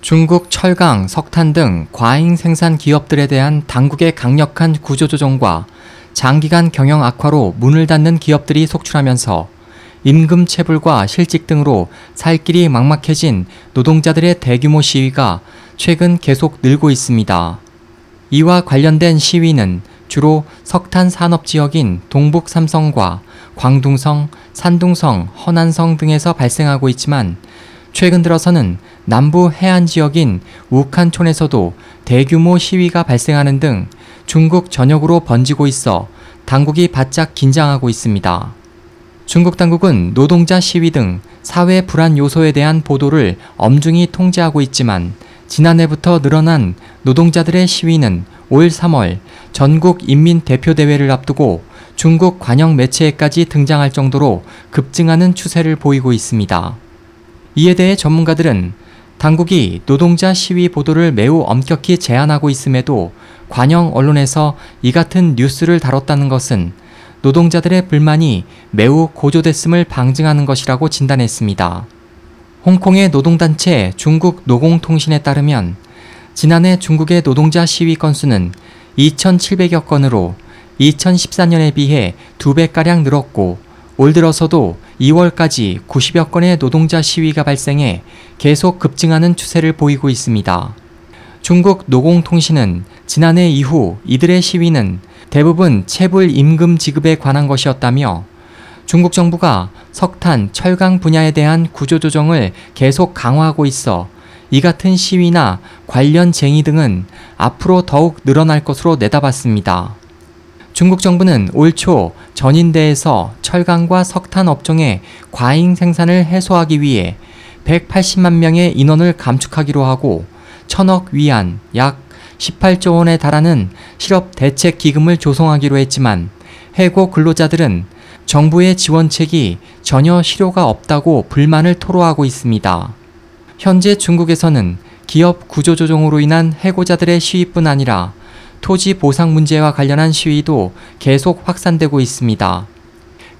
중국 철강, 석탄 등 과잉 생산 기업들에 대한 당국의 강력한 구조조정과 장기간 경영 악화로 문을 닫는 기업들이 속출하면서 임금 체불과 실직 등으로 살 길이 막막해진 노동자들의 대규모 시위가 최근 계속 늘고 있습니다. 이와 관련된 시위는 주로 석탄 산업 지역인 동북 삼성과 광둥성, 산둥성, 허난성 등에서 발생하고 있지만 최근 들어서는 남부 해안 지역인 우칸촌에서도 대규모 시위가 발생하는 등 중국 전역으로 번지고 있어 당국이 바짝 긴장하고 있습니다. 중국 당국은 노동자 시위 등 사회 불안 요소에 대한 보도를 엄중히 통제하고 있지만 지난해부터 늘어난 노동자들의 시위는 올 3월 전국 인민 대표 대회를 앞두고 중국 관영 매체에까지 등장할 정도로 급증하는 추세를 보이고 있습니다. 이에 대해 전문가들은 당국이 노동자 시위 보도를 매우 엄격히 제한하고 있음에도 관영 언론에서 이 같은 뉴스를 다뤘다는 것은 노동자들의 불만이 매우 고조됐음을 방증하는 것이라고 진단했습니다. 홍콩의 노동단체 중국 노공통신에 따르면 지난해 중국의 노동자 시위 건수는 2,700여 건으로 2014년에 비해 2배가량 늘었고 올 들어서도 2월까지 90여 건의 노동자 시위가 발생해 계속 급증하는 추세를 보이고 있습니다. 중국 노공통신은 지난해 이후 이들의 시위는 대부분 체불 임금 지급에 관한 것이었다며 중국 정부가 석탄, 철강 분야에 대한 구조조정을 계속 강화하고 있어 이 같은 시위나 관련 쟁의 등은 앞으로 더욱 늘어날 것으로 내다봤습니다. 중국 정부는 올 초 전인대에서 철강과 석탄 업종의 과잉 생산을 해소하기 위해 180만 명의 인원을 감축하기로 하고 천억 위안 약 18조 원에 달하는 실업 대책 기금을 조성하기로 했지만 해고 근로자들은 정부의 지원책이 전혀 실효가 없다고 불만을 토로하고 있습니다. 현재 중국에서는 기업 구조조정으로 인한 해고자들의 시위뿐 아니라 토지 보상 문제와 관련한 시위도 계속 확산되고 있습니다.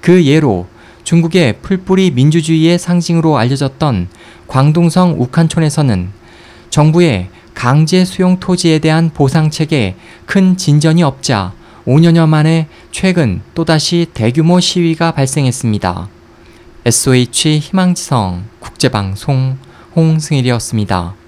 그 예로 중국의 풀뿌리 민주주의의 상징으로 알려졌던 광둥성 우칸촌에서는 정부의 강제 수용 토지에 대한 보상책에 큰 진전이 없자 5년여 만에 최근 또다시 대규모 시위가 발생했습니다. SOH 희망지성 국제방송 홍승일이었습니다.